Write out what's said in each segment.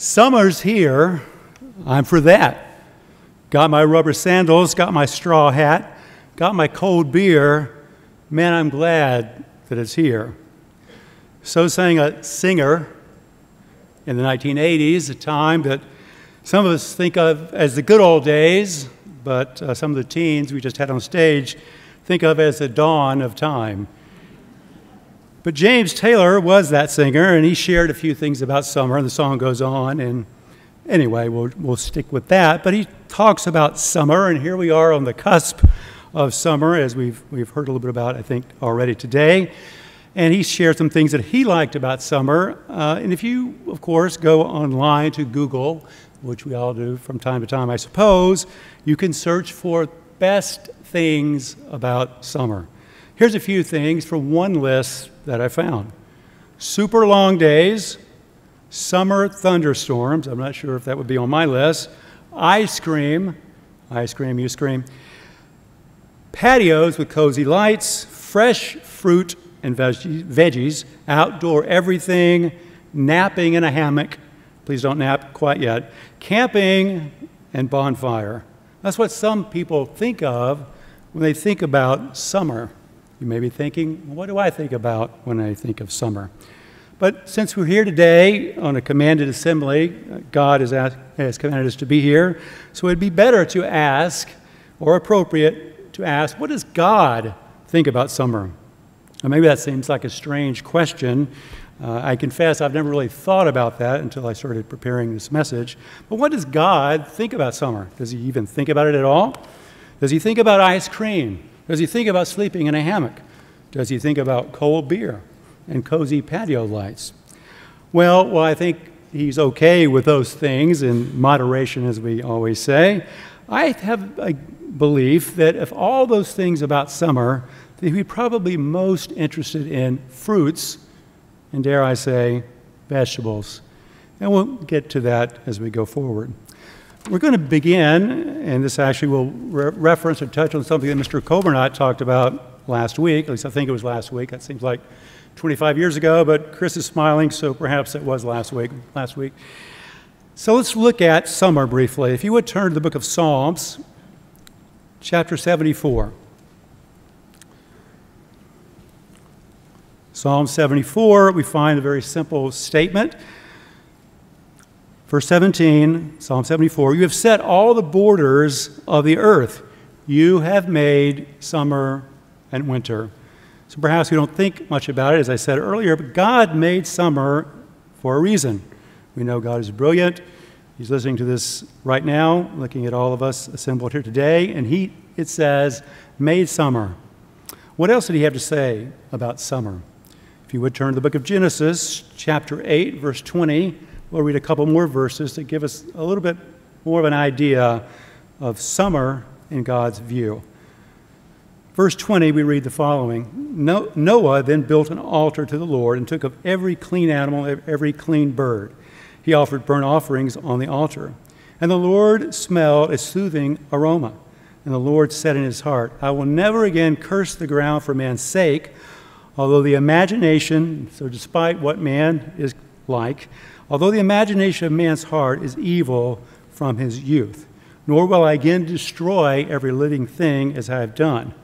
Summer's here. I'm for that. Got my rubber sandals, got my straw hat, got my cold beer. Man, I'm glad that it's here. So sang a singer in the 1980s, a time that some of us think of as the good old days, but uh, some of the teens we just had on stage think of as the dawn of time. But James Taylor was that singer, and he shared a few things about summer, and the song goes on. And anyway, we'll, we'll stick with that. But he talks about summer, and here we are on the cusp of summer, as we've, we've heard a little bit about, I think, already today. And he shared some things that he liked about summer. Uh, and if you, of course, go online to Google, which we all do from time to time, I suppose, you can search for best things about summer. Here's a few things from one list that I found super long days, summer thunderstorms, I'm not sure if that would be on my list, ice cream, ice cream, you scream, patios with cozy lights, fresh fruit and veggies, outdoor everything, napping in a hammock. Please don't nap quite yet. Camping and bonfire. That's what some people think of when they think about summer. You may be thinking, what do I think about when I think of summer? But since we're here today on a commanded assembly, God has, asked, has commanded us to be here, so it'd be better to ask, or appropriate to ask, what does God think about summer? Or maybe that seems like a strange question. Uh, I confess I've never really thought about that until I started preparing this message. But what does God think about summer? Does he even think about it at all? Does he think about ice cream? Does he think about sleeping in a hammock? Does he think about cold beer and cozy patio lights? Well, well, I think he's okay with those things in moderation, as we always say. I have a belief that if all those things about summer, he'd be probably most interested in fruits and, dare I say, vegetables. And we'll get to that as we go forward. We're going to begin, and this actually will re- reference or touch on something that Mr. Coburnot talked about last week. At least I think it was last week. That seems like 25 years ago, but Chris is smiling, so perhaps it was last week. Last week. So let's look at summer briefly. If you would turn to the book of Psalms, chapter 74. Psalm 74, we find a very simple statement Verse 17, Psalm 74 You have set all the borders of the earth. You have made summer and winter. So perhaps we don't think much about it, as I said earlier, but God made summer for a reason. We know God is brilliant. He's listening to this right now, looking at all of us assembled here today, and he, it says, made summer. What else did he have to say about summer? If you would turn to the book of Genesis, chapter 8, verse 20. We'll read a couple more verses that give us a little bit more of an idea of summer in God's view. Verse 20, we read the following Noah then built an altar to the Lord and took of every clean animal, every clean bird. He offered burnt offerings on the altar. And the Lord smelled a soothing aroma. And the Lord said in his heart, I will never again curse the ground for man's sake, although the imagination, so despite what man is like, Although the imagination of man's heart is evil from his youth, nor will I again destroy every living thing as I have done.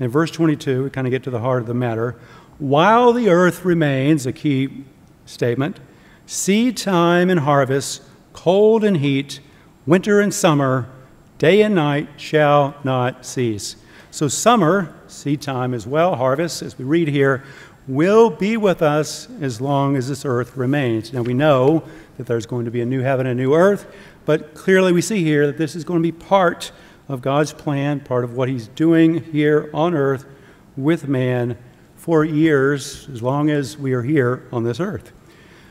In verse 22, we kind of get to the heart of the matter. While the earth remains, a key statement, seed time and harvest, cold and heat, winter and summer, day and night shall not cease. So, summer, seed time as well, harvest, as we read here, will be with us as long as this earth remains. Now, we know that there's going to be a new heaven and a new earth, but clearly we see here that this is going to be part of God's plan, part of what He's doing here on earth with man for years, as long as we are here on this earth.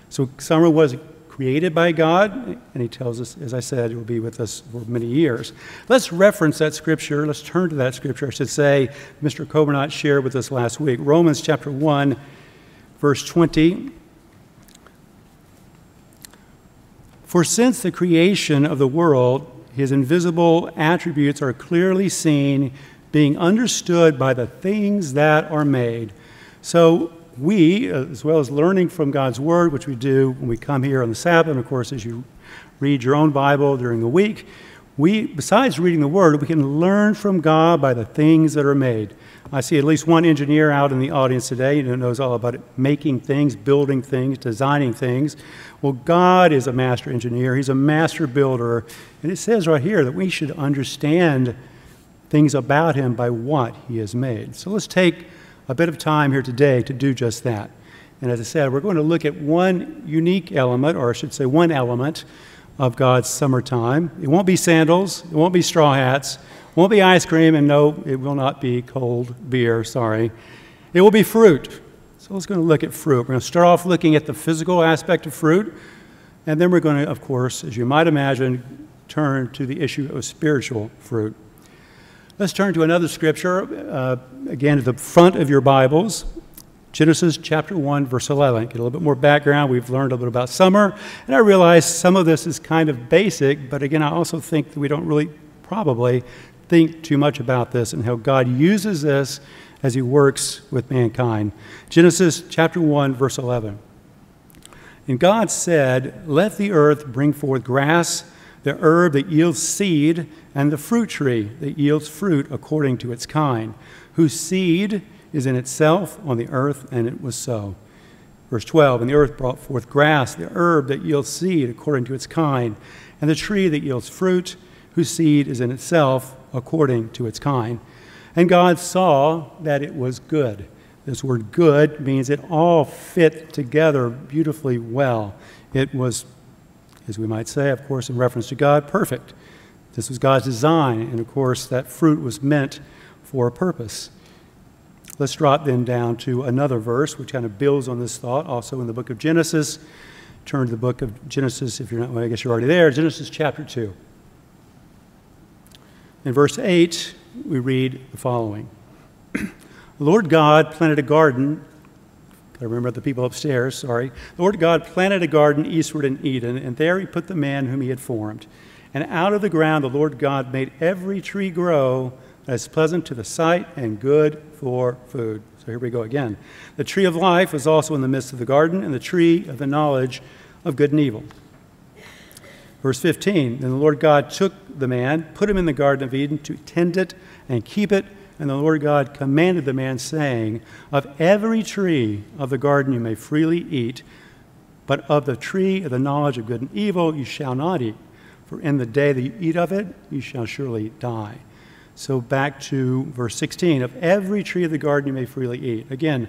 So, summer was created by God, and He tells us, as I said, it will be with us for many years. Let's reference that scripture. Let's turn to that scripture. I should say, Mr. Coburnot shared with us last week. Romans chapter 1, verse 20. For since the creation of the world, his invisible attributes are clearly seen, being understood by the things that are made. So, we, as well as learning from God's Word, which we do when we come here on the Sabbath, and of course, as you read your own Bible during the week, we, besides reading the Word, we can learn from God by the things that are made. I see at least one engineer out in the audience today who knows all about it, making things, building things, designing things. Well, God is a master engineer, He's a master builder. And it says right here that we should understand things about Him by what He has made. So let's take a bit of time here today to do just that. And as I said, we're going to look at one unique element, or I should say, one element of God's summertime. It won't be sandals, it won't be straw hats, it won't be ice cream, and no, it will not be cold beer, sorry. It will be fruit. So let's go look at fruit. We're going to start off looking at the physical aspect of fruit, and then we're going to, of course, as you might imagine, turn to the issue of spiritual fruit. Let's turn to another scripture, uh, again, at the front of your Bibles, Genesis chapter 1, verse 11. Get a little bit more background. We've learned a little bit about summer, and I realize some of this is kind of basic, but again, I also think that we don't really probably think too much about this and how God uses this as He works with mankind. Genesis chapter 1, verse 11. And God said, Let the earth bring forth grass, the herb that yields seed, and the fruit tree that yields fruit according to its kind, whose seed is in itself on the earth, and it was so. Verse 12 And the earth brought forth grass, the herb that yields seed according to its kind, and the tree that yields fruit, whose seed is in itself according to its kind. And God saw that it was good. This word good means it all fit together beautifully well. It was, as we might say, of course, in reference to God, perfect. This was God's design, and of course, that fruit was meant for a purpose. Let's drop then down to another verse which kind of builds on this thought, also in the book of Genesis. Turn to the book of Genesis, if you're not, well, I guess you're already there, Genesis chapter 2. In verse 8, we read the following The Lord God planted a garden. I remember the people upstairs, sorry. The Lord God planted a garden eastward in Eden, and there he put the man whom he had formed. And out of the ground the Lord God made every tree grow that is pleasant to the sight and good for food. So here we go again. The tree of life was also in the midst of the garden, and the tree of the knowledge of good and evil. Verse 15 Then the Lord God took the man, put him in the Garden of Eden to tend it and keep it. And the Lord God commanded the man, saying, Of every tree of the garden you may freely eat, but of the tree of the knowledge of good and evil you shall not eat. For in the day that you eat of it, you shall surely die. So back to verse 16 Of every tree of the garden you may freely eat. Again,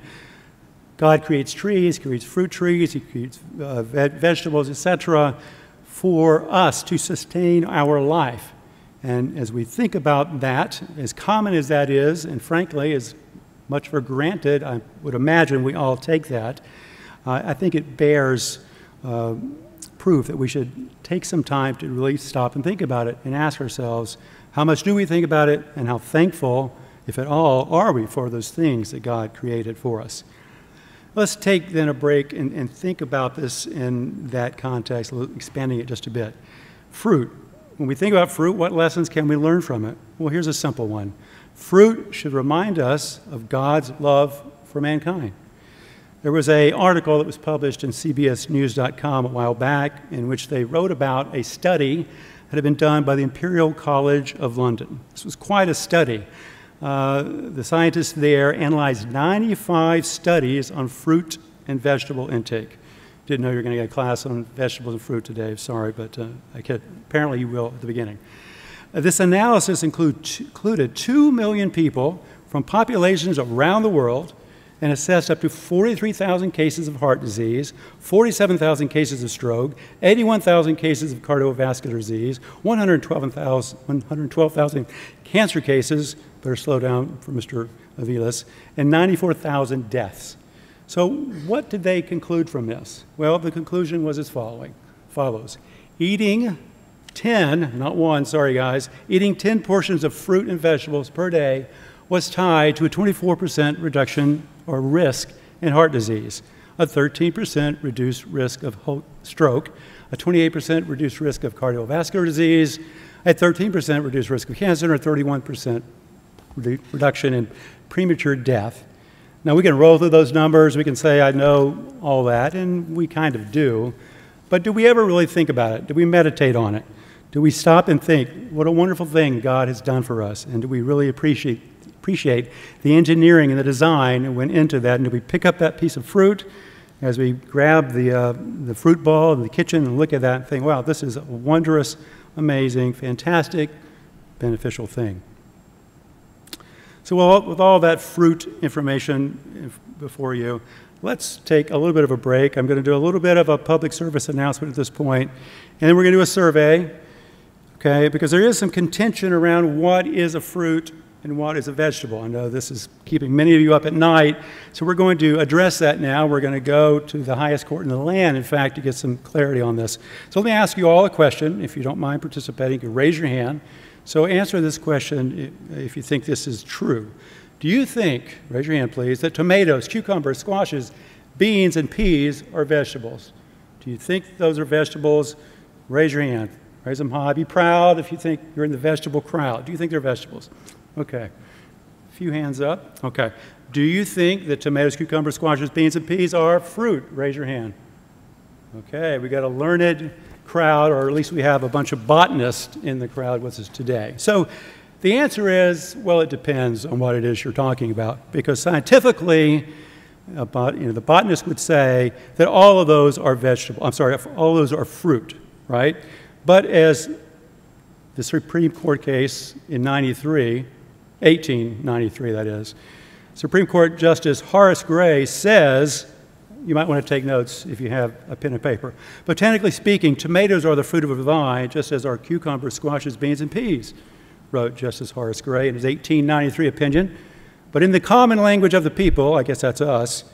God creates trees, creates fruit trees, He creates uh, vegetables, etc for us to sustain our life. And as we think about that, as common as that is, and frankly, as much for granted, I would imagine we all take that, uh, I think it bears uh, proof that we should take some time to really stop and think about it and ask ourselves how much do we think about it and how thankful, if at all, are we for those things that God created for us. Let's take then a break and, and think about this in that context, expanding it just a bit. Fruit. When we think about fruit, what lessons can we learn from it? Well, here's a simple one fruit should remind us of God's love for mankind. There was an article that was published in CBSNews.com a while back in which they wrote about a study that had been done by the Imperial College of London. This was quite a study. Uh, the scientists there analyzed 95 studies on fruit and vegetable intake. Didn't know you were going to get a class on vegetables and fruit today, sorry, but uh, I apparently you will at the beginning. Uh, this analysis include, included 2 million people from populations around the world and assessed up to 43,000 cases of heart disease, 47,000 cases of stroke, 81,000 cases of cardiovascular disease, 112,000 112, cancer cases, better slow down for Mr. Avilas, and 94,000 deaths. So what did they conclude from this? Well, the conclusion was as following, follows. Eating 10, not one, sorry guys, eating 10 portions of fruit and vegetables per day was tied to a 24% reduction or risk in heart disease, a 13% reduced risk of stroke, a 28% reduced risk of cardiovascular disease, a 13% reduced risk of cancer, and a 31% reduction in premature death. Now, we can roll through those numbers, we can say, I know all that, and we kind of do. But do we ever really think about it? Do we meditate on it? Do we stop and think, what a wonderful thing God has done for us? And do we really appreciate, appreciate the engineering and the design that went into that? And we pick up that piece of fruit as we grab the, uh, the fruit ball in the kitchen and look at that and think, wow, this is a wondrous, amazing, fantastic, beneficial thing? So, with all that fruit information before you, let's take a little bit of a break. I'm going to do a little bit of a public service announcement at this point, and then we're going to do a survey okay? Because there is some contention around what is a fruit and what is a vegetable. I know this is keeping many of you up at night, so we're going to address that now. We're going to go to the highest court in the land, in fact, to get some clarity on this. So let me ask you all a question. If you don't mind participating, you can raise your hand. So answer this question if you think this is true. Do you think, raise your hand please, that tomatoes, cucumbers, squashes, beans, and peas are vegetables? Do you think those are vegetables? Raise your hand. Raise them high. Be proud if you think you're in the vegetable crowd. Do you think they're vegetables? Okay. A few hands up. Okay. Do you think that tomatoes, cucumbers, squashes, beans, and peas are fruit? Raise your hand. Okay, we got a learned crowd, or at least we have a bunch of botanists in the crowd with us today. So the answer is well, it depends on what it is you're talking about, because scientifically, you know, the botanist would say that all of those are vegetable. I'm sorry, all of those are fruit, right? But as the Supreme Court case in 93, 1893 that is, Supreme Court Justice Horace Gray says, you might want to take notes if you have a pen and paper. Botanically speaking, tomatoes are the fruit of a vine, just as are cucumbers, squashes, beans, and peas, wrote Justice Horace Gray in his 1893 opinion. But in the common language of the people, I guess that's us,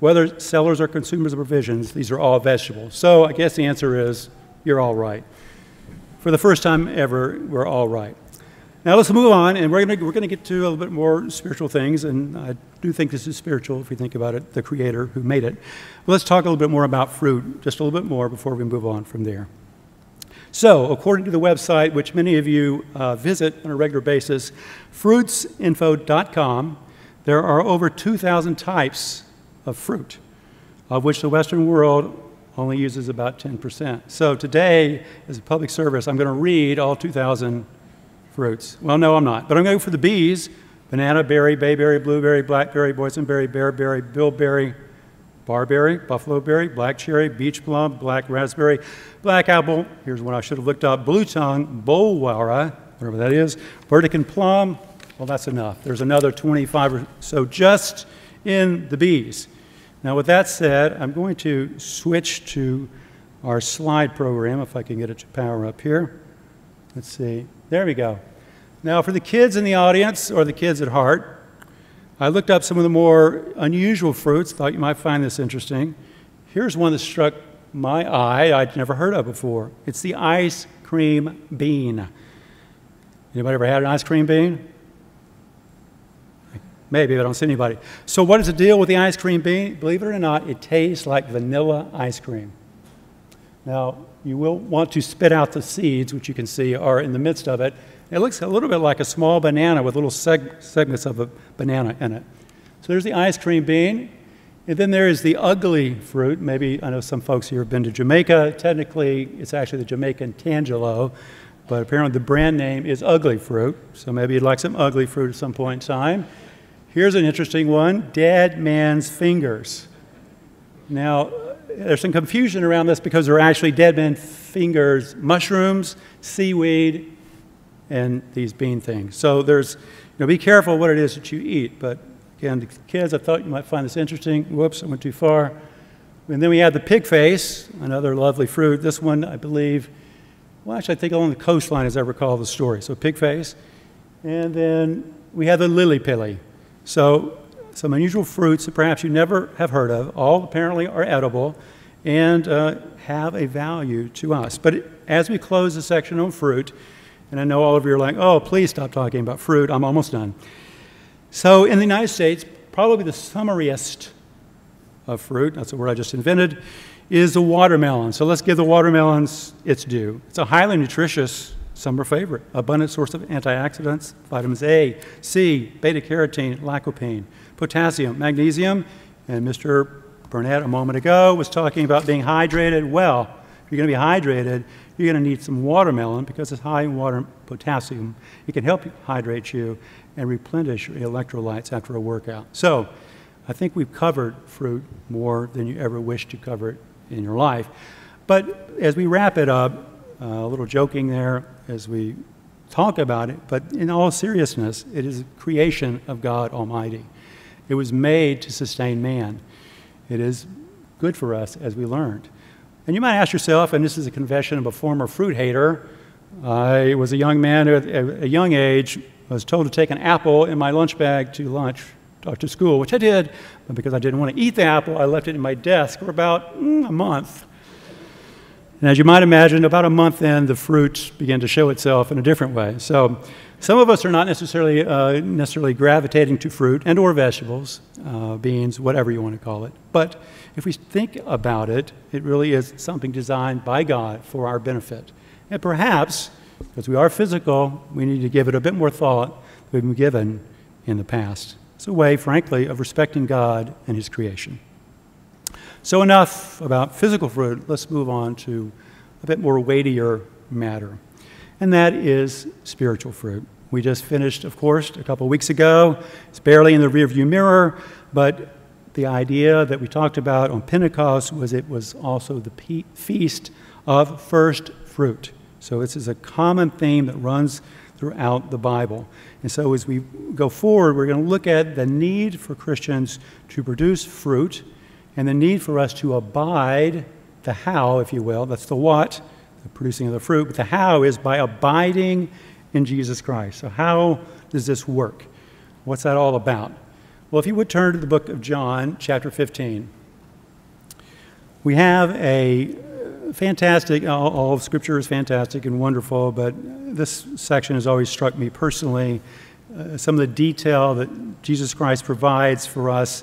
whether sellers or consumers of provisions, these are all vegetables. So I guess the answer is you're all right for the first time ever, we're all right. Now let's move on, and we're going we're to get to a little bit more spiritual things, and I do think this is spiritual if we think about it, the Creator who made it. But let's talk a little bit more about fruit, just a little bit more before we move on from there. So, according to the website, which many of you uh, visit on a regular basis, fruitsinfo.com, there are over 2,000 types of fruit, of which the Western world only uses about 10%. So today, as a public service, I'm going to read all 2,000 fruits. Well, no, I'm not. But I'm going for the B's banana, berry, bayberry, blueberry, blackberry, boysenberry, bearberry, bilberry, barberry, buffalo berry, black cherry, beach plum, black raspberry, black apple. Here's one I should have looked up blue tongue, bolwarra, whatever that is, burdekin plum. Well, that's enough. There's another 25 or so just in the bees. Now, with that said, I'm going to switch to our slide program, if I can get it to power up here. Let's see. There we go. Now, for the kids in the audience, or the kids at heart, I looked up some of the more unusual fruits, thought you might find this interesting. Here's one that struck my eye, I'd never heard of before. It's the ice cream bean. Anybody ever had an ice cream bean? Maybe, but I don't see anybody. So, what is the deal with the ice cream bean? Believe it or not, it tastes like vanilla ice cream. Now, you will want to spit out the seeds, which you can see are in the midst of it. It looks a little bit like a small banana with little seg- segments of a banana in it. So, there's the ice cream bean. And then there is the ugly fruit. Maybe I know some folks here have been to Jamaica. Technically, it's actually the Jamaican tangelo, but apparently the brand name is ugly fruit. So maybe you'd like some ugly fruit at some point in time. Here's an interesting one dead man's fingers. Now, there's some confusion around this because there are actually dead man's fingers, mushrooms, seaweed, and these bean things. So there's, you know, be careful what it is that you eat. But again, the kids, I thought you might find this interesting. Whoops, I went too far. And then we have the pig face, another lovely fruit. This one, I believe, well, actually, I think along the coastline, as I recall the story. So pig face. And then we have the lily pilly. So, some unusual fruits that perhaps you never have heard of, all apparently are edible and uh, have a value to us. But as we close the section on fruit, and I know all of you are like, oh, please stop talking about fruit, I'm almost done. So, in the United States, probably the summariest of fruit, that's a word I just invented, is the watermelon. So, let's give the watermelons its due. It's a highly nutritious summer favorite, abundant source of antioxidants, vitamins A, C, beta carotene, lycopene, potassium, magnesium, and Mr. Burnett a moment ago was talking about being hydrated. Well, if you're going to be hydrated, you're going to need some watermelon because it's high in water potassium. It can help hydrate you and replenish your electrolytes after a workout. So, I think we've covered fruit more than you ever wished to cover it in your life. But as we wrap it up, uh, a little joking there as we talk about it, but in all seriousness, it is creation of God Almighty. It was made to sustain man. It is good for us as we learned. And you might ask yourself, and this is a confession of a former fruit hater. I was a young man at a young age, I was told to take an apple in my lunch bag to lunch, or to school, which I did, but because I didn't want to eat the apple, I left it in my desk for about mm, a month. And as you might imagine, about a month in, the fruit began to show itself in a different way. So some of us are not necessarily, uh, necessarily gravitating to fruit and or vegetables, uh, beans, whatever you want to call it. But if we think about it, it really is something designed by God for our benefit. And perhaps, because we are physical, we need to give it a bit more thought than we've been given in the past. It's a way, frankly, of respecting God and His creation. So, enough about physical fruit. Let's move on to a bit more weightier matter, and that is spiritual fruit. We just finished, of course, a couple weeks ago. It's barely in the rearview mirror, but the idea that we talked about on Pentecost was it was also the pe- feast of first fruit. So, this is a common theme that runs throughout the Bible. And so, as we go forward, we're going to look at the need for Christians to produce fruit and the need for us to abide, the how, if you will, that's the what, the producing of the fruit, but the how is by abiding in Jesus Christ. So, how does this work? What's that all about? Well, if you would turn to the book of John, chapter 15, we have a fantastic, all, of Scripture is fantastic and wonderful, but this section has always struck me personally. Uh, some of the detail that Jesus Christ provides for us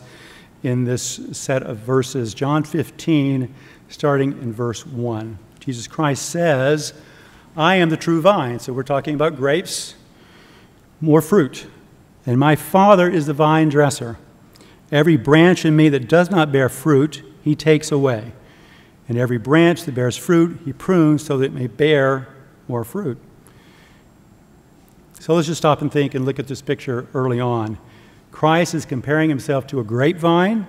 in this set of verses. John 15, starting in verse 1. Jesus Christ says, I am the true vine. So we're talking about grapes, more fruit. And my Father is the vine dresser. Every branch in me that does not bear fruit, he takes away. And every branch that bears fruit, he prunes so that it may bear more fruit. So let's just stop and think and look at this picture early on. Christ is comparing himself to a grapevine,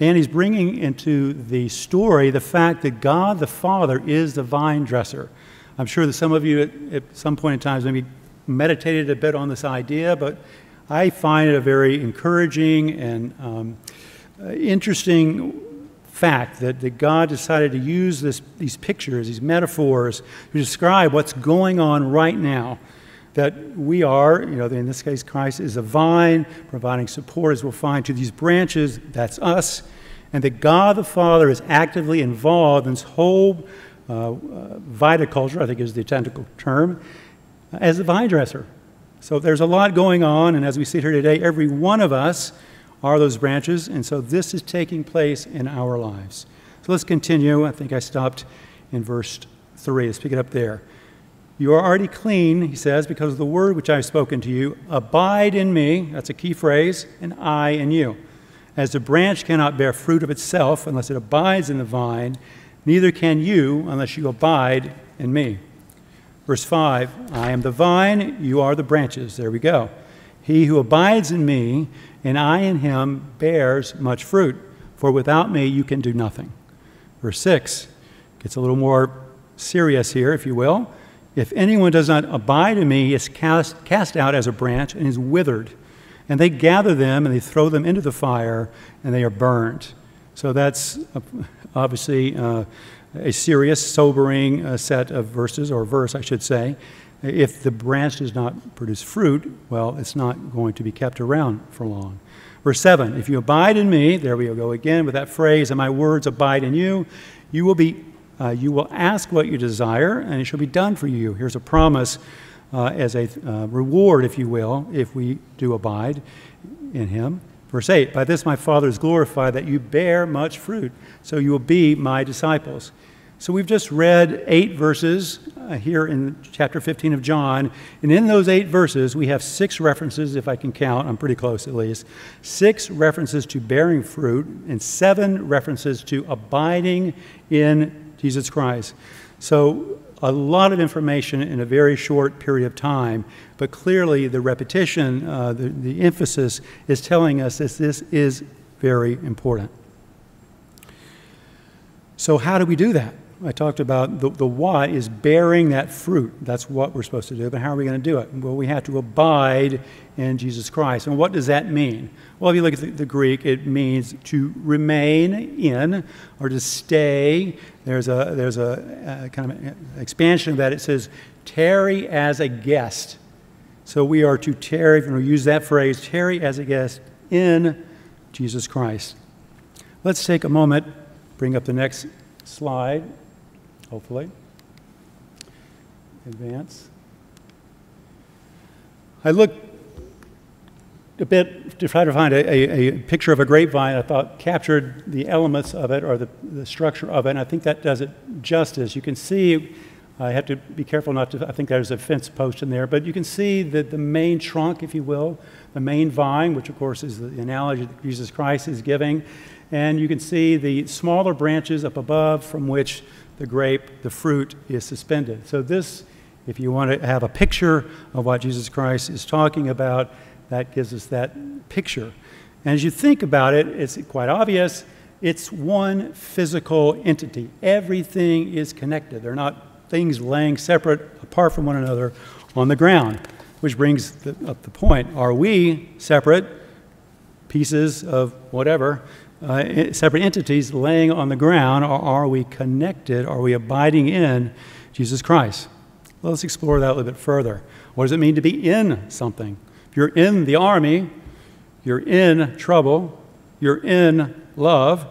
and he's bringing into the story the fact that God the Father is the vine dresser. I'm sure that some of you at, at some point in time maybe meditated a bit on this idea, but I find it a very encouraging and um, interesting fact that, that God decided to use this, these pictures, these metaphors, to describe what's going on right now that we are, you know, in this case, Christ is a vine providing support, as we'll find, to these branches. That's us. And that God the Father is actively involved in this whole uh, uh, viticulture, I think is the technical term, as a vine dresser. So there's a lot going on, and as we sit here today, every one of us are those branches, and so this is taking place in our lives. So let's continue. I think I stopped in verse 3. Let's pick it up there. You are already clean, he says, because of the word which I have spoken to you. Abide in me, that's a key phrase, and I in you. As the branch cannot bear fruit of itself unless it abides in the vine, neither can you unless you abide in me. Verse 5 I am the vine, you are the branches. There we go. He who abides in me, and I in him, bears much fruit, for without me you can do nothing. Verse 6 gets a little more serious here, if you will. If anyone does not abide in me, he is cast, cast out as a branch and is withered. And they gather them and they throw them into the fire and they are burned. So that's obviously uh, a serious, sobering uh, set of verses, or verse, I should say. If the branch does not produce fruit, well, it's not going to be kept around for long. Verse 7 If you abide in me, there we go again with that phrase, and my words abide in you, you will be uh, you will ask what you desire, and it shall be done for you. Here's a promise uh, as a uh, reward, if you will, if we do abide in him. Verse 8 By this my Father is glorified, that you bear much fruit, so you will be my disciples. So we've just read eight verses uh, here in chapter 15 of John. And in those eight verses, we have six references, if I can count, I'm pretty close at least, six references to bearing fruit and seven references to abiding in Jesus Christ. So, a lot of information in a very short period of time, but clearly the repetition, uh, the, the emphasis is telling us that this is very important. So, how do we do that? I talked about the, the why is bearing that fruit. That's what we're supposed to do. But how are we going to do it? Well, we have to abide in Jesus Christ. And what does that mean? Well, if you look at the, the Greek, it means to remain in or to stay. There's a, there's a, a kind of expansion of that. It says, tarry as a guest. So we are to tarry, if we use that phrase, tarry as a guest in Jesus Christ. Let's take a moment bring up the next slide, hopefully. Advance. I looked a bit to try to find a, a, a, picture of a grapevine I thought captured the elements of it or the, the structure of it, and I think that does it justice. You can see, I have to be careful not to, I think there's a fence post in there, but you can see that the main trunk, if you will, the main vine, which of course is the analogy that Jesus Christ is giving, and you can see the smaller branches up above from which the grape, the fruit, is suspended. So, this, if you want to have a picture of what Jesus Christ is talking about, that gives us that picture. And as you think about it, it's quite obvious it's one physical entity. Everything is connected. They're not things laying separate apart from one another on the ground, which brings the, up the point are we separate pieces of whatever uh, separate entities laying on the ground, or are we connected? Are we abiding in Jesus Christ? Let's explore that a little bit further. What does it mean to be in something? If you're in the army, you're in trouble, you're in love,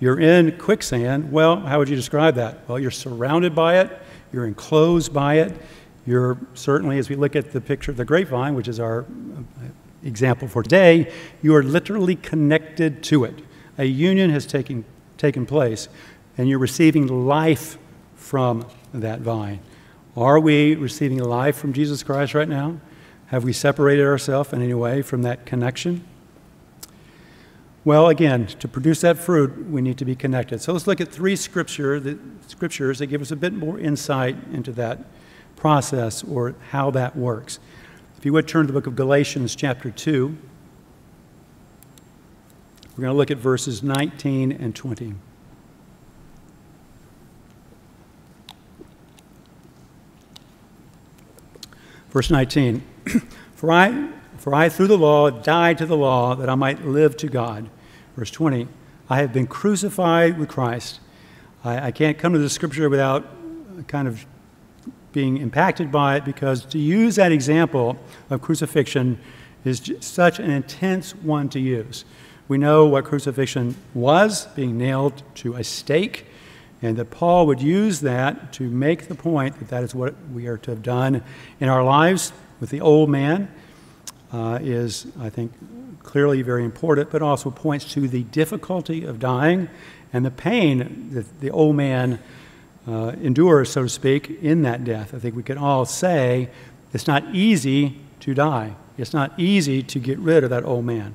you're in quicksand. Well, how would you describe that? Well, you're surrounded by it, you're enclosed by it, you're certainly, as we look at the picture of the grapevine, which is our uh, example for today, you are literally connected to it a union has taken, taken place, and you're receiving life from that vine. Are we receiving life from Jesus Christ right now? Have we separated ourselves in any way from that connection? Well, again, to produce that fruit, we need to be connected. So let's look at three scripture, the scriptures that give us a bit more insight into that process or how that works. If you would turn to the book of Galatians, chapter 2. We're going to look at verses 19 and 20. Verse 19 For I, for I through the law died to the law that I might live to God. Verse 20 I have been crucified with Christ. I, I can't come to the scripture without kind of being impacted by it because to use that example of crucifixion is such an intense one to use. We know what crucifixion was being nailed to a stake, and that Paul would use that to make the point that that is what we are to have done in our lives with the old man, uh, is, I think, clearly very important, but also points to the difficulty of dying and the pain that the old man uh, endures, so to speak, in that death. I think we can all say it's not easy to die. It's not easy to get rid of that old man.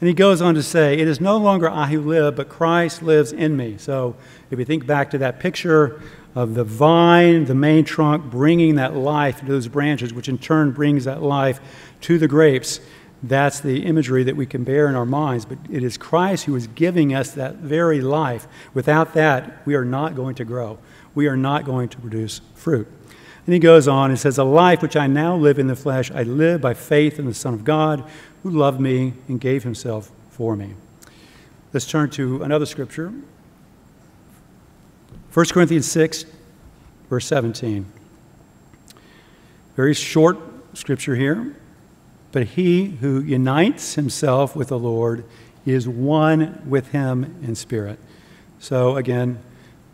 And he goes on to say, It is no longer I who live, but Christ lives in me. So if you think back to that picture of the vine, the main trunk, bringing that life to those branches, which in turn brings that life to the grapes, that's the imagery that we can bear in our minds. But it is Christ who is giving us that very life. Without that, we are not going to grow, we are not going to produce fruit. And he goes on and says, A life which I now live in the flesh, I live by faith in the Son of God who loved me and gave himself for me. Let's turn to another scripture 1 Corinthians 6, verse 17. Very short scripture here. But he who unites himself with the Lord is one with him in spirit. So again,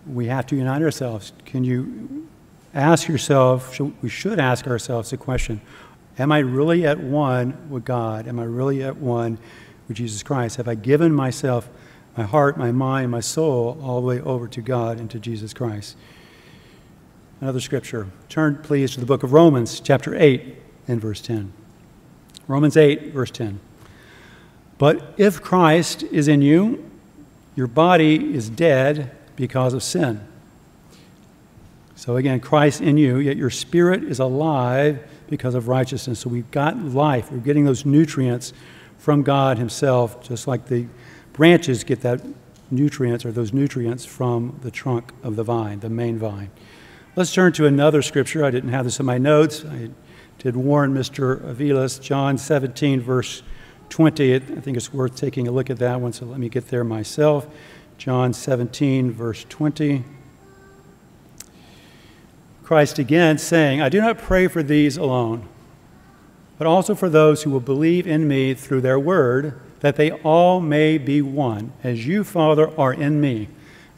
we have to unite ourselves. Can you ask yourself, we should ask ourselves the question Am I really at one with God? Am I really at one with Jesus Christ? Have I given myself, my heart, my mind, my soul, all the way over to God and to Jesus Christ? another scripture. Turn, please, to the book of Romans, chapter 8, and verse 10. Romans 8, verse 10. But if Christ is in you, your body is dead because of sin. So again, Christ in you, yet your spirit is alive because of righteousness. So we've got life. We're getting those nutrients from God Himself, just like the branches get that nutrients or those nutrients from the trunk of the vine, the main vine. Let's turn to another scripture. I didn't have this in my notes. I did warn Mr. Avilas, John 17, verse 20. I think it's worth taking a look at that one, so let me get there myself. John 17, verse 20. Christ again saying, I do not pray for these alone, but also for those who will believe in me through their word, that they all may be one, as you, Father, are in me.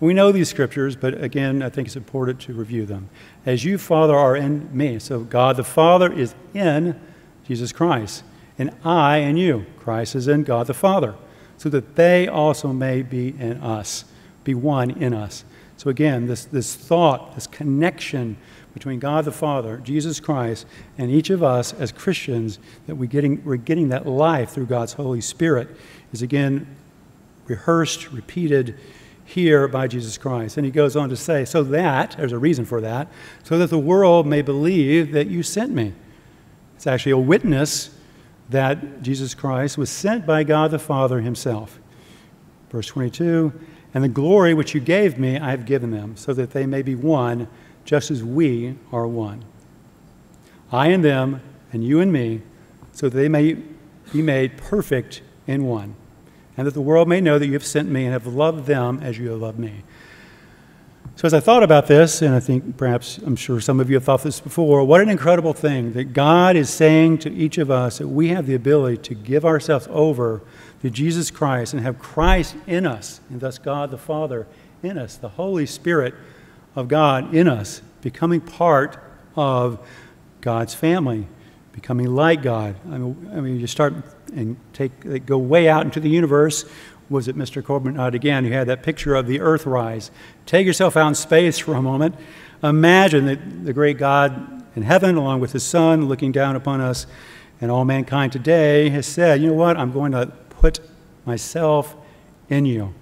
We know these scriptures, but again, I think it's important to review them. As you, Father, are in me. So God the Father is in Jesus Christ, and I in you. Christ is in God the Father, so that they also may be in us, be one in us. So again, this, this thought, this connection between God the Father, Jesus Christ, and each of us as Christians, that we're getting, we're getting that life through God's Holy Spirit, is again rehearsed, repeated here by Jesus Christ. And he goes on to say, so that, there's a reason for that, so that the world may believe that you sent me. It's actually a witness that Jesus Christ was sent by God the Father himself. Verse 22 And the glory which you gave me, I have given them, so that they may be one just as we are one. I and them, and you and me, so that they may be made perfect in one, and that the world may know that you have sent me and have loved them as you have loved me. So, as I thought about this, and I think perhaps I'm sure some of you have thought this before, what an incredible thing that God is saying to each of us that we have the ability to give ourselves over to Jesus Christ and have Christ in us, and thus God the Father in us, the Holy Spirit of God in us, becoming part of God's family, becoming like God. I mean, I mean you start and take go way out into the universe. Was it Mr. Corbin uh, again who had that picture of the earth rise? Take yourself out in space for a moment. Imagine that the great God in heaven, along with his Son, looking down upon us and all mankind today, has said, You know what? I'm going to put myself in you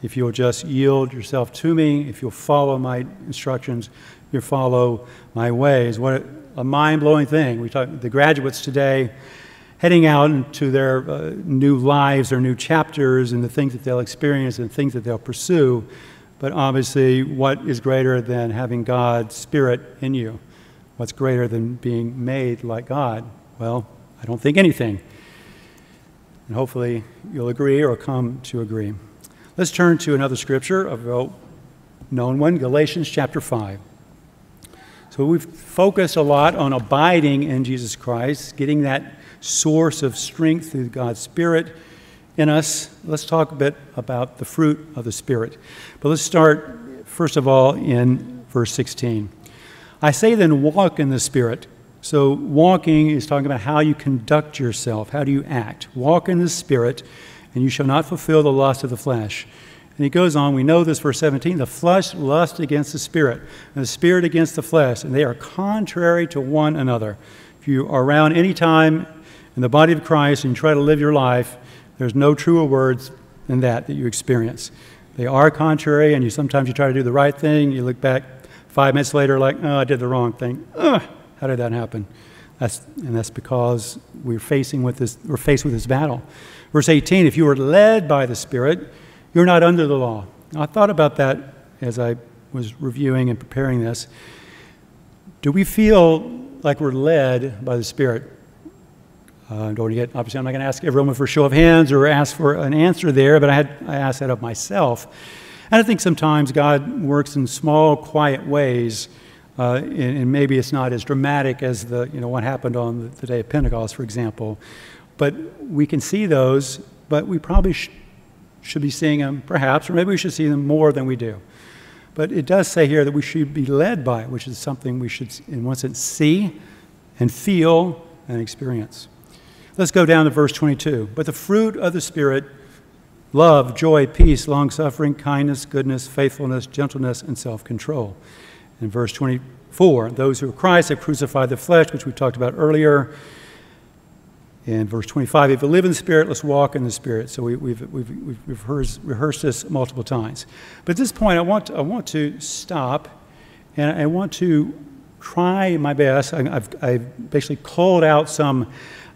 if you'll just yield yourself to me, if you'll follow my instructions, you'll follow my ways. What a mind blowing thing. We talk the graduates today heading out into their uh, new lives, or new chapters, and the things that they'll experience and things that they'll pursue. But obviously, what is greater than having God's Spirit in you? What's greater than being made like God? Well, I don't think anything. And hopefully, you'll agree or come to agree. Let's turn to another scripture, a well known one, Galatians chapter 5. So we've focused a lot on abiding in Jesus Christ, getting that source of strength through God's Spirit in us. Let's talk a bit about the fruit of the Spirit. But let's start, first of all, in verse 16. I say then, walk in the Spirit. So, walking is talking about how you conduct yourself, how do you act. Walk in the Spirit and you shall not fulfill the lust of the flesh. And he goes on, we know this, verse 17 the flesh lusts against the spirit, and the spirit against the flesh, and they are contrary to one another. If you are around any time in the body of Christ and you try to live your life, there's no truer words than that that you experience. They are contrary, and you sometimes you try to do the right thing, you look back five minutes later, like, oh, I did the wrong thing. Ugh, how did that happen? That's, and that's because we're facing with this, we're faced with this battle. Verse 18 if you are led by the Spirit, you're not under the law. Now, I thought about that as I was reviewing and preparing this. Do we feel like we're led by the Spirit? Uh, don't get, obviously, I'm not going to ask everyone for a show of hands or ask for an answer there, but I, had, I asked that of myself. And I think sometimes God works in small, quiet ways, uh, and, and, maybe it's not as dramatic as the, you know, what happened on the, the day of Pentecost, for example. But we can see those, but we probably sh- should be seeing them, perhaps, or maybe we should see them more than we do. But it does say here that we should be led by it, which is something we should, in one sense, see and feel and experience. Let's go down to verse 22. But the fruit of the Spirit love, joy, peace, long suffering, kindness, goodness, faithfulness, gentleness, and self control. In verse 24, those who are Christ have crucified the flesh, which we talked about earlier. In verse 25, if you live in the Spirit, let's walk in the Spirit. So we, have we've, we've, we've rehearsed, rehearsed, this multiple times. But at this point, I want, I want to stop and I want to try my best. I, have I've basically called out some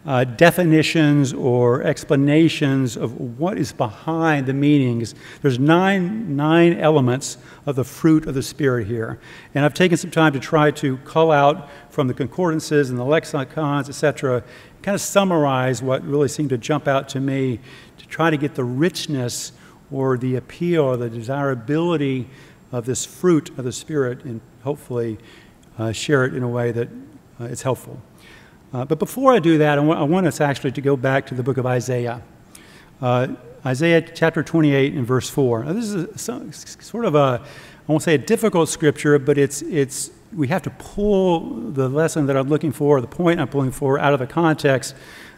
uh, definitions or explanations of what is behind the meanings. There's nine, nine elements of the fruit of the Spirit here. And I've taken some time to try to call out from the concordances and the lexicons, etc., kind of summarize what really seemed to jump out to me to try to get the richness or the appeal or the desirability of this fruit of the Spirit and hopefully uh, share it in a way that uh, helpful. Uh, but before I do that, I, want us actually to go back to the book of Isaiah. Uh, Isaiah chapter 28 and verse 4. Now, this is a, sort of a, I won't say a difficult scripture, but it's, it's we have to pull the lesson that I'm looking for, the point I'm pulling for, out of a context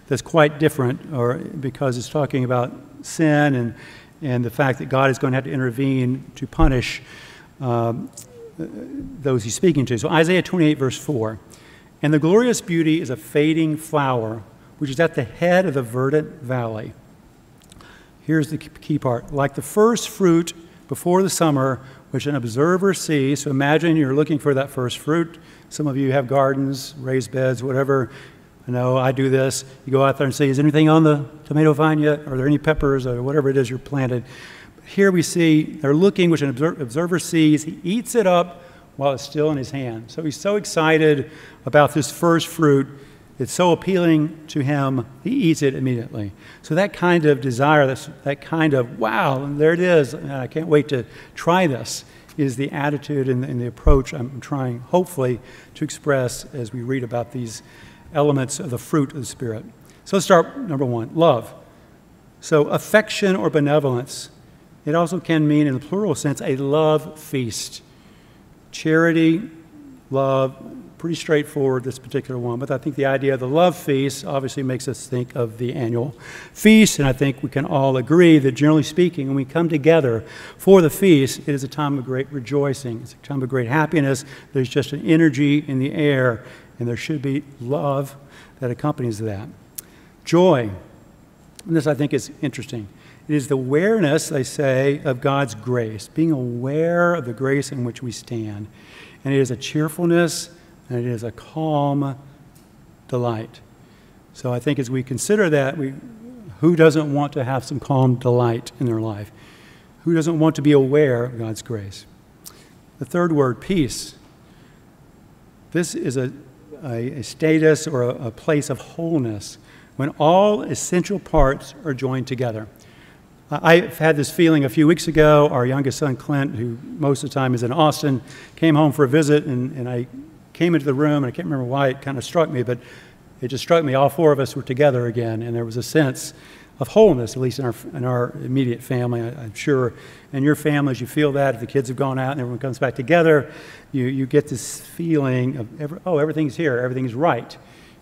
that's quite different, or because it's talking about sin and, and the fact that God is going to have to intervene to punish um, those he's speaking to. So, Isaiah 28, verse 4. And the glorious beauty is a fading flower, which is at the head of the verdant valley. Here's the key part like the first fruit before the summer, which an observer sees. So imagine you're looking for that first fruit. Some of you have gardens, raised beds, whatever. I know I do this. You go out there and say, Is anything on the tomato vine yet? Are there any peppers or whatever it is you're planted? Here we see they're looking, which an observer sees. He eats it up while it's still in his hand. So he's so excited about this first fruit it's so appealing to him, he eats it immediately. So that kind of desire, that, kind of, wow, there it is, I can't wait to try this, is the attitude and, and the approach I'm trying, hopefully, to express as we read about these elements of the fruit of the Spirit. So let's start, number one, love. So affection or benevolence, it also can mean, in the plural sense, a love feast. Charity, love, pretty straightforward, this particular one. But I think the idea of the love feast obviously makes us think of the annual feast. And I think we can all agree that, generally speaking, when we come together for the feast, it is a time of great rejoicing. It's a time of great happiness. There's just an energy in the air, and there should be love that accompanies that. Joy. And this, I think, is interesting. It is the awareness, they say, of God's grace, being aware of the grace in which we stand. And it is a cheerfulness and it is a calm delight. So I think as we consider that, we, who doesn't want to have some calm delight in their life? Who doesn't want to be aware of God's grace? The third word, peace. This is a, a, a status or a, a place of wholeness when all essential parts are joined together. I've had this feeling a few weeks ago. Our youngest son, Clint, who most of the time is in Austin, came home for a visit, and, and I came into the room, and I can't remember why it kind of struck me, but it just struck me all four of us were together again, and there was a sense of wholeness, at least in our, in our immediate family, I, am sure. And your families, you feel that. If the kids have gone out and everyone comes back together, you, you get this feeling of, every, oh, everything's here, everything's right.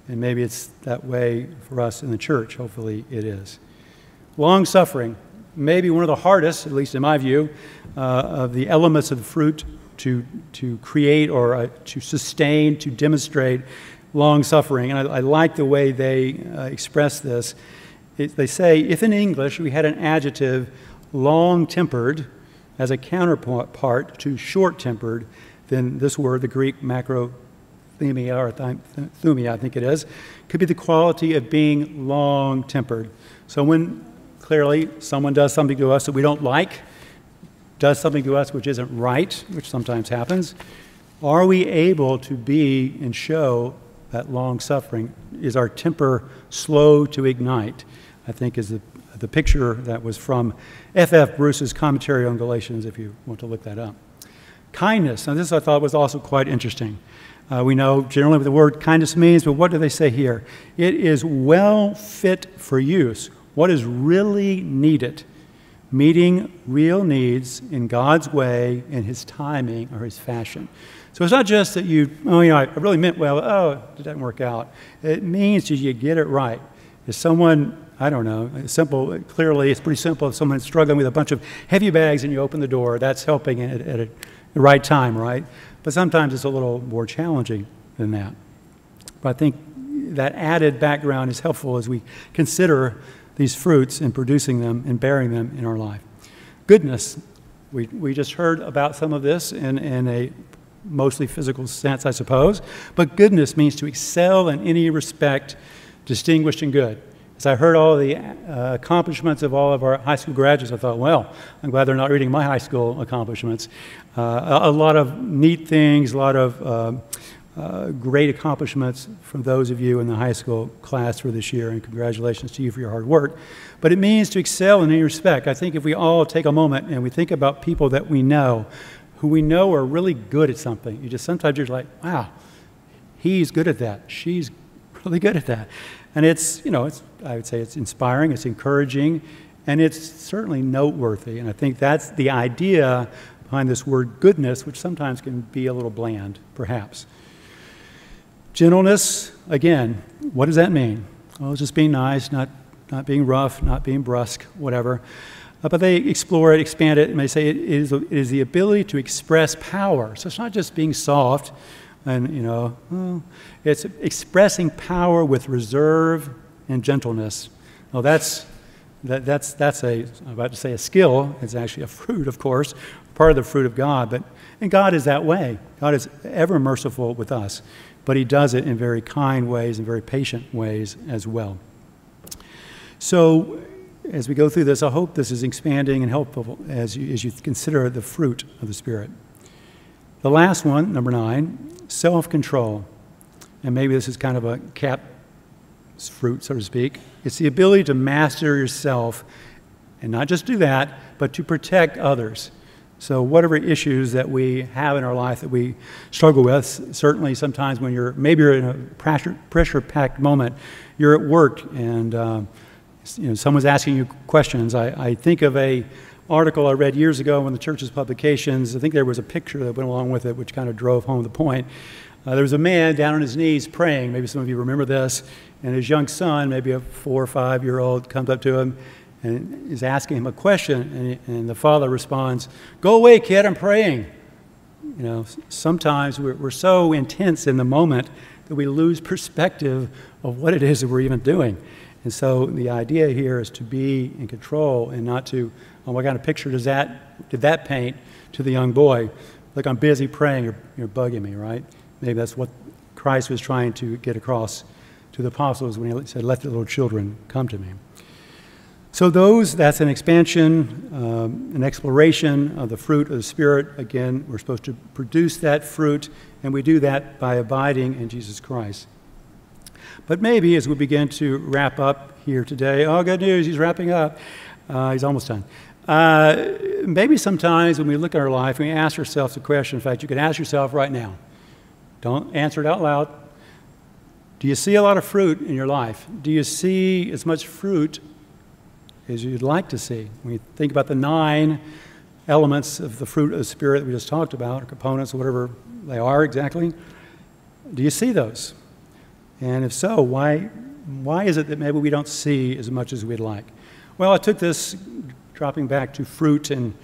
And maybe it's that way for us in the church. Hopefully it is. Long suffering, maybe one of the hardest, at least in my view, uh, of the elements of the fruit to, to create or uh, to sustain, to demonstrate long suffering. And I, I like the way they uh, express this. It, they say, if in English we had an adjective long tempered as a counterpart to short tempered, then this word, the Greek macrothumia, or thumia, I think it is, could be the quality of being long tempered. So when clearly someone does something to us that we don't like, does something to us which isn't right, which sometimes happens, are we able to be and show that long suffering? Is our temper slow to ignite? I think is the, the picture that was from F.F. F. Bruce's commentary on Galatians, if you want to look that up. Kindness. Now, this I thought was also quite interesting. Uh, we know generally what the word kindness means, but what do they say here? It is well fit for use. What is really needed? meeting real needs in God's way, in His timing, or His fashion. So it's not just that you, oh, you know, I really meant well, oh, it didn't work out. It means that you get it right. If someone, I don't know, simple, clearly it's pretty simple. If someone's struggling with a bunch of heavy bags and you open the door, that's helping at, at a, the right time, right? but sometimes it's a little more challenging than that. But I think that added background is helpful as we consider these fruits and producing them and bearing them in our life. Goodness, we, we just heard about some of this in, in a mostly physical sense, I suppose, but goodness means to excel in any respect, distinguished and good. As I heard all the uh, accomplishments of all of our high school graduates, I thought, well, I'm glad they're not reading my high school accomplishments. Uh, a, a, lot of neat things, a lot of uh, great accomplishments from those of you in the high school class for this year, and congratulations to you for your hard work. But it means to excel in any respect. I think if we all take a moment and we think about people that we know, who we know are really good at something, you just sometimes you're like, wow, he's good at that. She's really good at that. And it's, you know, it's, I would say it's inspiring, it's encouraging, and it's certainly noteworthy. And I think that's the idea behind this word goodness, which sometimes can be a little bland, perhaps. Gentleness, again, what does that mean? Well, just being nice, not, not being rough, not being brusque, whatever. Uh, but they explore it, expand it, and they say it is, it is the ability to express power. So it's not just being soft, and, you know, well, it's expressing power with reserve and gentleness. Well, that's, that, that's, that's a, I'm about to say a skill. It's actually a fruit, of course, part of the fruit of God. But, and God is that way. God is ever merciful with us but he does it in very kind ways and very patient ways as well. So, as we go through this, I hope this is expanding and helpful as you, as you consider the fruit of the Spirit. The last one, number nine, self control. And maybe this is kind of a cap fruit, so to speak. It's the ability to master yourself and not just do that, but to protect others. So, whatever issues that we have in our life that we struggle with, certainly sometimes when you're maybe you're in a pressure, pressure packed moment, you're at work and uh, you know, someone's asking you questions. I, I, think of a article I read years ago in the church's publications. I think there was a picture that went along with it, which kind of drove home the point. Uh, there was a man down on his knees praying. Maybe some of you remember this. And his young son, maybe a four or five year old, comes up to him and is asking him a question, and, and the father responds, Go away, kid, I'm praying. You know, sometimes we're, we're so intense in the moment that we lose perspective of what it is that we're even doing. And so the idea here is to be in control and not to, oh, what kind of picture does that, did that paint to the young boy? Like, I'm busy praying, you're, you're bugging me, right? Maybe that's what Christ was trying to get across to the apostles when he said, Let the little children come to me. So, those, that's an expansion, um, an exploration of the fruit of the Spirit. Again, we're supposed to produce that fruit, and we do that by abiding in Jesus Christ. But maybe as we begin to wrap up here today, oh, good news, he's wrapping up. Uh, he's almost done. Uh, maybe sometimes when we look at our life, we ask ourselves a question. In fact, you can ask yourself right now. Don't answer it out loud. Do you see a lot of fruit in your life? Do you see as much fruit as you'd like to see. When you think about the nine elements of the fruit of the Spirit that we just talked about, or components, or whatever they are exactly, do you see those? And if so, why, why is it that maybe we don't see as much as we'd like? Well, I took this, dropping back to fruit and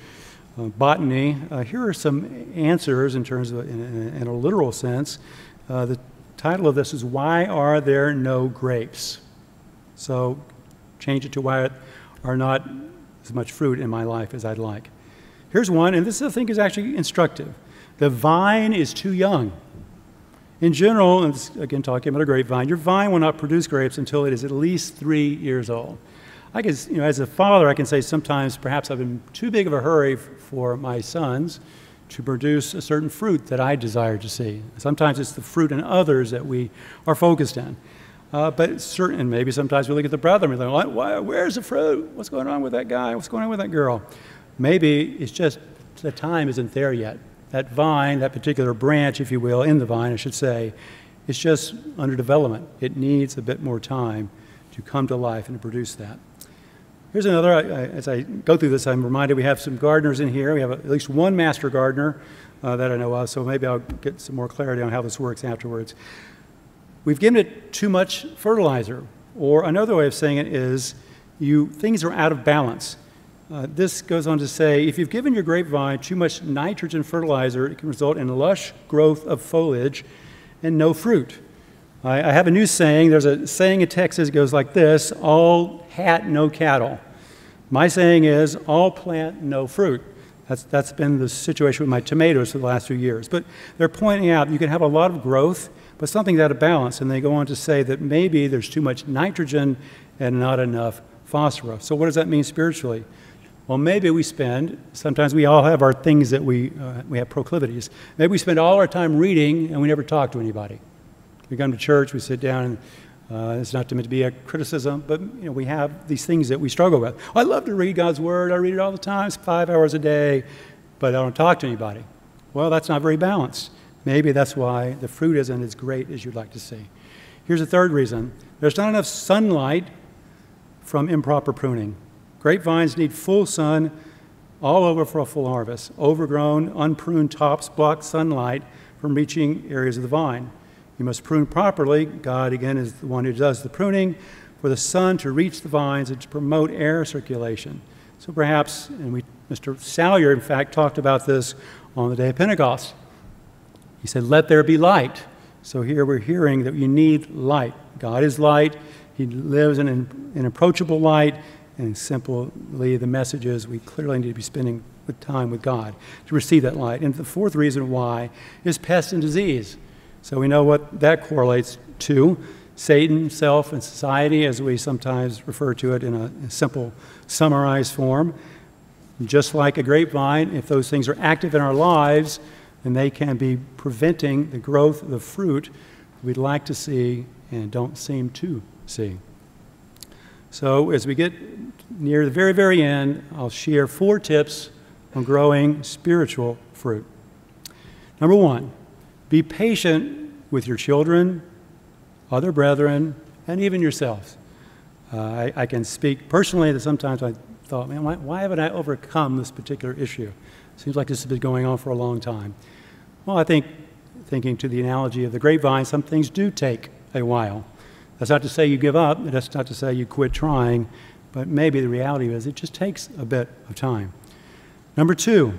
uh, botany. Uh, here are some answers in terms of, in, in a literal sense. Uh, the title of this is Why Are There No Grapes? So change it to why are not as much fruit in my life as I'd like. Here's one, and this I think is actually instructive. The vine is too young. In general, and again talking about a grapevine, your vine will not produce grapes until it is at least three years old. I guess, you know, as a father, I can say sometimes perhaps I've been too big of a hurry for my sons to produce a certain fruit that I desire to see. Sometimes it's the fruit in others that we are focused on. Uh, but certain, maybe sometimes we look at the brother and we think, Why, where's the fruit? What's going on with that guy? What's going on with that girl? Maybe it's just the time isn't there yet. That vine, that particular branch, if you will, in the vine, I should say, is just under development. It needs a bit more time to come to life and to produce that. Here's another, I, I, as I go through this, I'm reminded we have some gardeners in here. We have at least one master gardener uh, that I know of, so maybe I'll get some more clarity on how this works afterwards. We've given it too much fertilizer. Or another way of saying it is you, things are out of balance. Uh, this goes on to say if you've given your grapevine too much nitrogen fertilizer, it can result in lush growth of foliage and no fruit. I, I have a new saying. There's a saying in Texas goes like this all hat, no cattle. My saying is all plant, no fruit. That's, that's been the situation with my tomatoes for the last few years. But they're pointing out you can have a lot of growth, but something's out of balance. And they go on to say that maybe there's too much nitrogen and not enough phosphorus. So, what does that mean spiritually? Well, maybe we spend, sometimes we all have our things that we, uh, we have proclivities. Maybe we spend all our time reading and we never talk to anybody. We come to church, we sit down, and uh, it's not meant to be a criticism, but you know, we have these things that we struggle with. I love to read God's Word, I read it all the time, it's five hours a day, but I don't talk to anybody. Well, that's not very balanced. Maybe that's why the fruit isn't as great as you'd like to see. Here's a third reason there's not enough sunlight from improper pruning. Grapevines need full sun all over for a full harvest. Overgrown, unpruned tops block sunlight from reaching areas of the vine. You must prune properly. God, again, is the one who does the pruning for the sun to reach the vines and to promote air circulation. So perhaps, and we, Mr. Salyer, in fact, talked about this on the day of Pentecost. He said, Let there be light. So here we're hearing that you need light. God is light. He lives in an approachable light. And simply, the message is we clearly need to be spending time with God to receive that light. And the fourth reason why is pest and disease. So we know what that correlates to Satan, self, and society, as we sometimes refer to it in a, a simple summarized form. Just like a grapevine, if those things are active in our lives, then they can be preventing the growth of the fruit we'd like to see and don't seem to see. So, as we get near the very, very end, I'll share four tips on growing spiritual fruit. Number one, be patient with your children, other brethren, and even yourselves. Uh, I, I, can speak personally that sometimes I thought, man, why, why haven't I overcome this particular issue? Seems like this has been going on for a long time. Well, I think, thinking to the analogy of the grapevine, some things do take a while. That's not to say you give up, that's not to say you quit trying, but maybe the reality is it just takes a bit of time. Number two,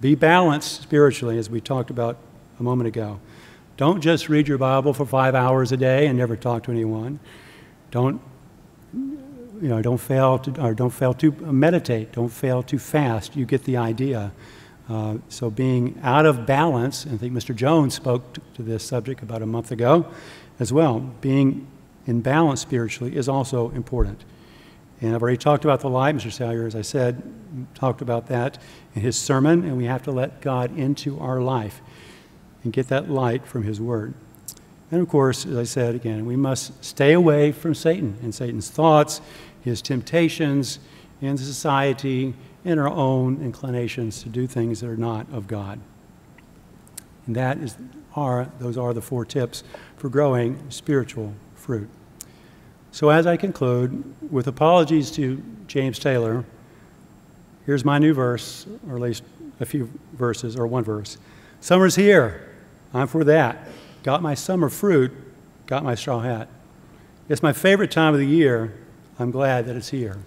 be balanced spiritually, as we talked about a moment ago. Don't just read your Bible for five hours a day and never talk to anyone. Don't, you know, don't fail to, or don't fail to meditate. Don't fail to fast. You get the idea. Uh, so being out of balance, I think Mr. Jones spoke to this subject about a month ago as well. Being in balance spiritually is also important. And I've already talked about the light. Mr. Salyer, as I said, talked about that in his sermon, and we have to let God into our life and get that light from his word. And of course, as I said again, we must stay away from Satan and Satan's thoughts, his temptations, and society, and our own inclinations to do things that are not of God. And that is are, those are the four tips for growing spiritual fruit. So, as I conclude, with apologies to James Taylor, here's my new verse, or at least a few verses, or one verse. Summer's here. I'm for that. Got my summer fruit, got my straw hat. It's my favorite time of the year. I'm glad that it's here.